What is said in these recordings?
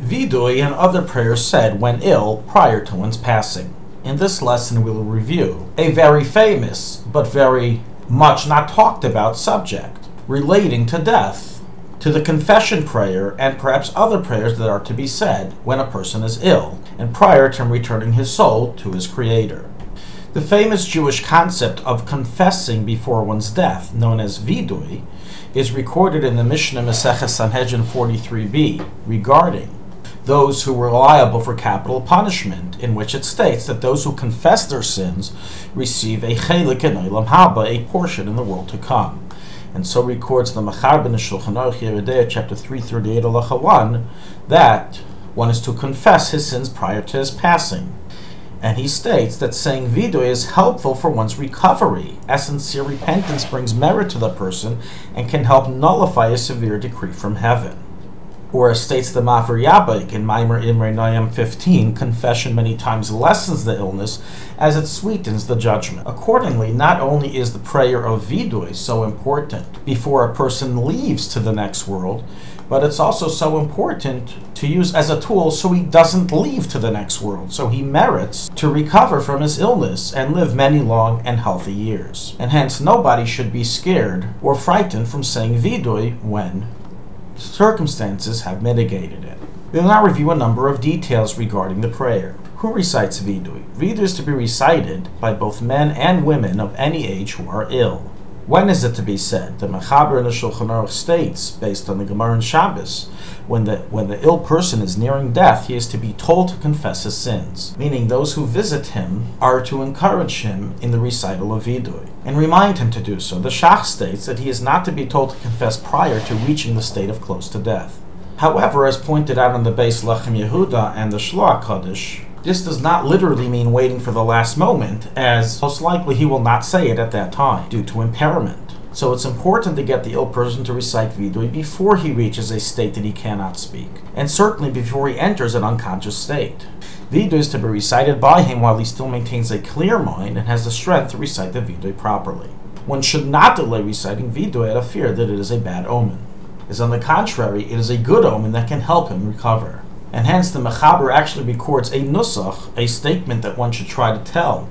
Vidui and other prayers said when ill prior to one's passing. In this lesson, we will review a very famous but very much not talked about subject relating to death, to the confession prayer, and perhaps other prayers that are to be said when a person is ill and prior to returning his soul to his Creator. The famous Jewish concept of confessing before one's death, known as vidui, is recorded in the Mishnah Maseches Sanhedrin 43b regarding those who were liable for capital punishment, in which it states that those who confess their sins receive a chelek in Olam Haba, a portion in the world to come. And so records the Machar ben Shulchan Aruch Yoreh Deah, chapter 338, halacha 1, that one is to confess his sins prior to his passing. And he states that saying vidu is helpful for one's recovery, as sincere repentance brings merit to the person and can help nullify a severe decree from heaven or as states the Maavar Yabok in Maamar Imrei Noam 15, confession many times lessens the illness as it sweetens the judgment. Accordingly, not only is the prayer of Vidui so important before a person leaves to the next world, but it's also so important to use as a tool so he doesn't leave to the next world, so he merits to recover from his illness and live many long and healthy years. And hence, nobody should be scared or frightened from saying Vidui when circumstances have mitigated it. We will now review a number of details regarding the prayer. Who recites Vidui? Vidui is to be recited by both men and women of any age who are ill. When is it to be said? The Mechaber in the Shulchan Aruch states, based on the Gemara in Shabbos, when the when the ill person is nearing death, he is to be told to confess his sins, meaning those who visit him are to encourage him in the recital of Vidui and remind him to do so. The Shach states that he is not to be told to confess prior to reaching the state of close to death. However, as pointed out on the Beis Lechem Yehuda and the Shlah Hakadosh, this does not literally mean waiting for the last moment, as most likely he will not say it at that time due to impairment. So it's important to get the ill person to recite Vidui before he reaches a state that he cannot speak, and certainly before he enters an unconscious state. Vidui is to be recited by him while he still maintains a clear mind and has the strength to recite the Vidui properly. One should not delay reciting Vidui out of fear that it is a bad omen. As on the contrary, it is a good omen that can help him recover and hence the Mechaber actually records a nusach, a statement that one should try to tell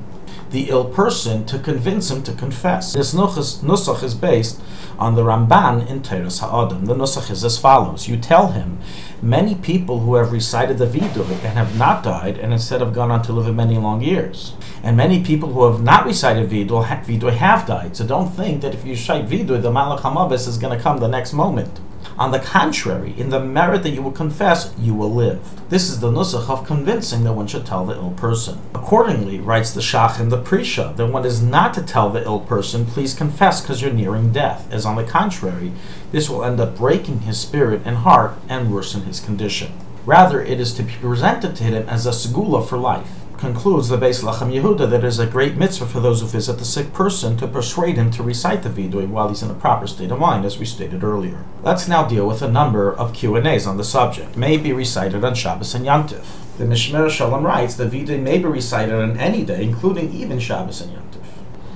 the ill person to convince him to confess. This nusach is based on the Ramban in Toras Ha'adam. The nusach is as follows: You tell him, many people who have recited the Vidui and have not died, and instead have gone on to live many long years, and many people who have not recited Vidui, Vidui have died. So don't think that if you recite Vidui, the Malach Hamabis is going to come the next moment. On the contrary, in the merit that you will confess, you will live. This is the nusach of convincing that one should tell the ill person. Accordingly, writes the Shach in the Prisha, that one is not to tell the ill person, please confess because you're nearing death, as on the contrary, this will end up breaking his spirit and heart and worsen his condition. Rather, it is to be presented to him as a segula for life concludes the Beis Lechem Yehuda that it is a great mitzvah for those who visit the sick person to persuade him to recite the vidui while he's in a proper state of mind, as we stated earlier. Let's now deal with a number of Q&As on the subject. May be recited on Shabbos and Yantif. The Mishmer Shalom writes that vidui may be recited on any day, including even Shabbos and Yantif.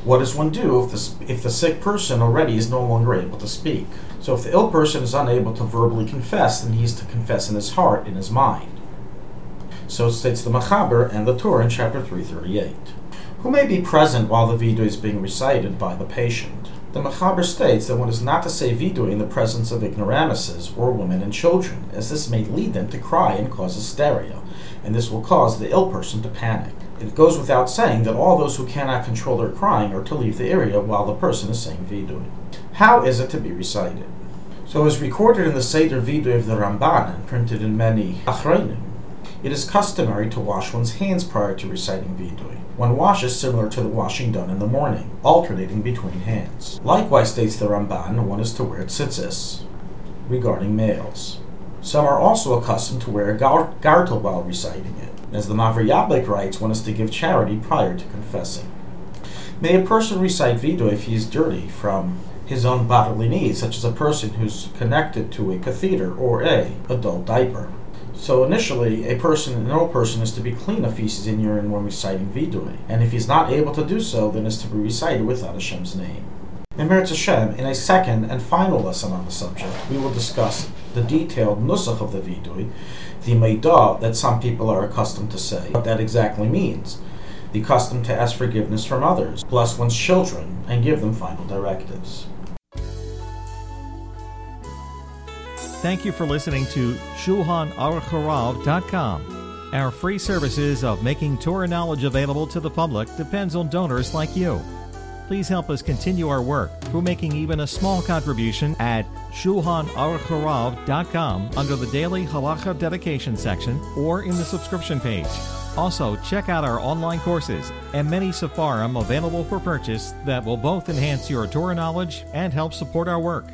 What does one do if the, if the sick person already is no longer able to speak? So if the ill person is unable to verbally confess, then he is to confess in his heart, in his mind. So states the Mechaber and the Torah in chapter 338. Who may be present while the vidui is being recited by the patient? The Mechaber states that one is not to say vidui in the presence of ignoramuses or women and children, as this may lead them to cry and cause hysteria, and this will cause the ill person to panic. It goes without saying that all those who cannot control their crying are to leave the area while the person is saying vidui. How is it to be recited? So, as recorded in the Seder Vidui of the Ramban and printed in many Achronim, it is customary to wash one's hands prior to reciting Vidui. One washes similar to the washing done in the morning, alternating between hands. Likewise, states the Ramban, one is to wear tzitzis regarding males. Some are also accustomed to wear a gar- gartel while reciting it. As the Maavar Yabok writes, one is to give charity prior to confessing. May a person recite Vidui if he is dirty from his own bodily needs, such as a person who's connected to a catheter or a adult diaper. So initially, a person, an old person, is to be clean of feces and urine when reciting vidui, and if he's not able to do so, then is to be recited without Hashem's name. In Meretz Hashem, in a second and final lesson on the subject, we will discuss the detailed nusach of the vidui, the meidah that some people are accustomed to say, what that exactly means, the custom to ask forgiveness from others, bless one's children, and give them final directives. Thank you for listening to ShulchanAruchHarav.com. Our free services of making Torah knowledge available to the public depends on donors like you. Please help us continue our work through making even a small contribution at ShulchanAruchHarav.com under the Daily Halacha Dedication section or in the subscription page. Also, check out our online courses and many Sefarim available for purchase that will both enhance your Torah knowledge and help support our work.